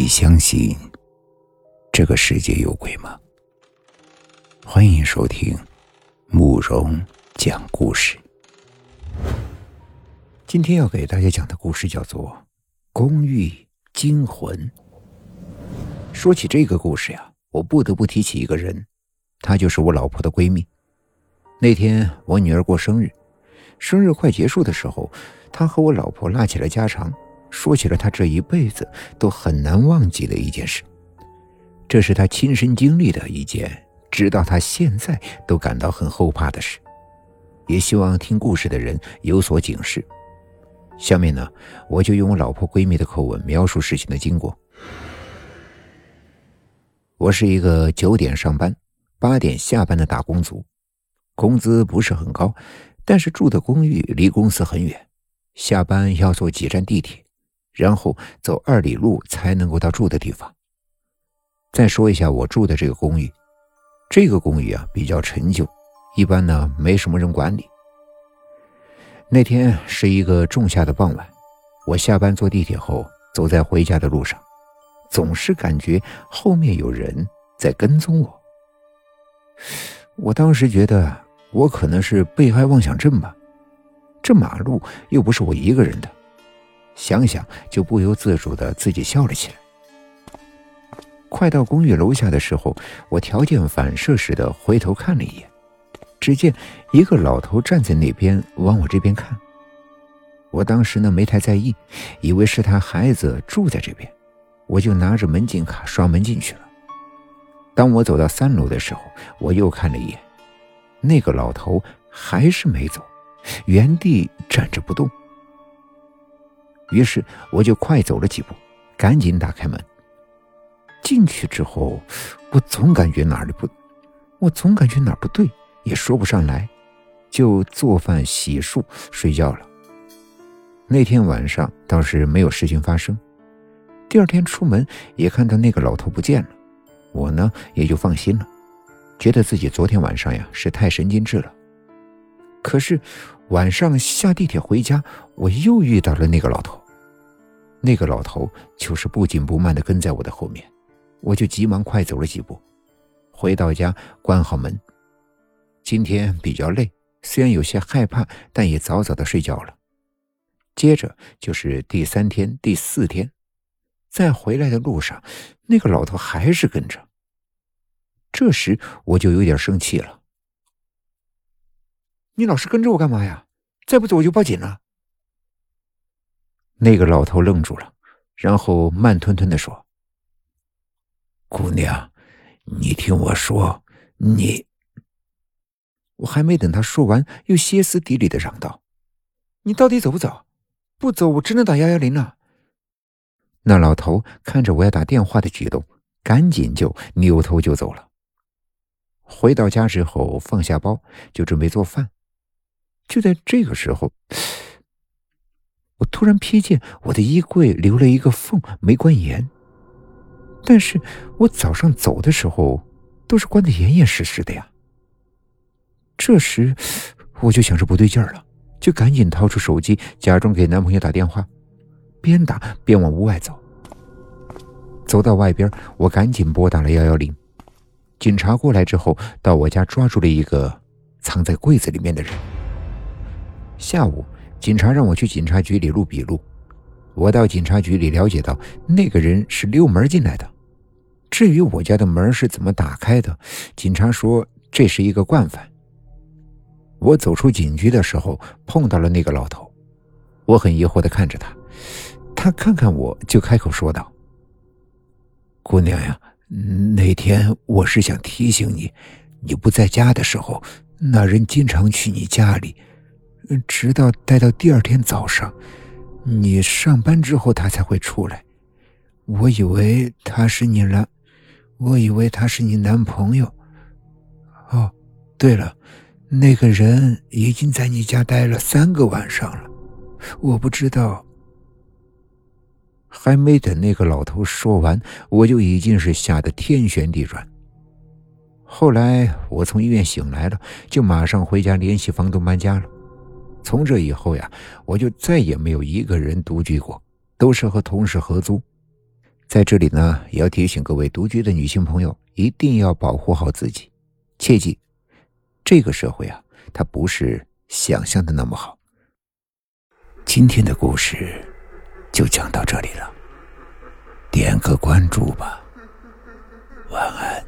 你相信这个世界有鬼吗？欢迎收听慕容讲故事。今天要给大家讲的故事叫做《公寓惊魂》。说起这个故事呀，我不得不提起一个人，她就是我老婆的闺蜜。那天我女儿过生日，生日快结束的时候，她和我老婆拉起了家常。说起了他这一辈子都很难忘记的一件事，这是他亲身经历的一件，直到他现在都感到很后怕的事。也希望听故事的人有所警示。下面呢，我就用我老婆闺蜜的口吻描述事情的经过。我是一个九点上班、八点下班的打工族，工资不是很高，但是住的公寓离公司很远，下班要坐几站地铁。然后走二里路才能够到住的地方。再说一下我住的这个公寓，这个公寓啊比较陈旧，一般呢没什么人管理。那天是一个仲夏的傍晚，我下班坐地铁后，走在回家的路上，总是感觉后面有人在跟踪我。我当时觉得我可能是被害妄想症吧，这马路又不是我一个人的。想想就不由自主的自己笑了起来。快到公寓楼下的时候，我条件反射似的回头看了一眼，只见一个老头站在那边往我这边看。我当时呢没太在意，以为是他孩子住在这边，我就拿着门禁卡刷门进去了。当我走到三楼的时候，我又看了一眼，那个老头还是没走，原地站着不动。于是我就快走了几步，赶紧打开门。进去之后，我总感觉哪里不，我总感觉哪不对，也说不上来，就做饭、洗漱、睡觉了。那天晚上倒是没有事情发生。第二天出门也看到那个老头不见了，我呢也就放心了，觉得自己昨天晚上呀是太神经质了。可是晚上下地铁回家，我又遇到了那个老头。那个老头就是不紧不慢的跟在我的后面，我就急忙快走了几步，回到家关好门。今天比较累，虽然有些害怕，但也早早的睡觉了。接着就是第三天、第四天，在回来的路上，那个老头还是跟着。这时我就有点生气了：“你老是跟着我干嘛呀？再不走我就报警了。”那个老头愣住了，然后慢吞吞的说：“姑娘，你听我说，你……”我还没等他说完，又歇斯底里的嚷道：“你到底走不走？不走，我只能打幺幺零了。”那老头看着我要打电话的举动，赶紧就扭头就走了。回到家之后，放下包就准备做饭。就在这个时候。我突然瞥见我的衣柜留了一个缝，没关严。但是我早上走的时候都是关的严严实实的呀。这时我就想着不对劲儿了，就赶紧掏出手机，假装给男朋友打电话，边打边往屋外走。走到外边，我赶紧拨打了幺幺零。警察过来之后，到我家抓住了一个藏在柜子里面的人。下午。警察让我去警察局里录笔录，我到警察局里了解到，那个人是溜门进来的。至于我家的门是怎么打开的，警察说这是一个惯犯。我走出警局的时候碰到了那个老头，我很疑惑的看着他，他看看我就开口说道：“姑娘呀，那天我是想提醒你，你不在家的时候，那人经常去你家里。”直到待到第二天早上，你上班之后，他才会出来。我以为他是你男，我以为他是你男朋友。哦，对了，那个人已经在你家待了三个晚上了。我不知道。还没等那个老头说完，我就已经是吓得天旋地转。后来我从医院醒来了，就马上回家联系房东搬家了。从这以后呀，我就再也没有一个人独居过，都是和同事合租。在这里呢，也要提醒各位独居的女性朋友，一定要保护好自己，切记，这个社会啊，它不是想象的那么好。今天的故事就讲到这里了，点个关注吧。晚安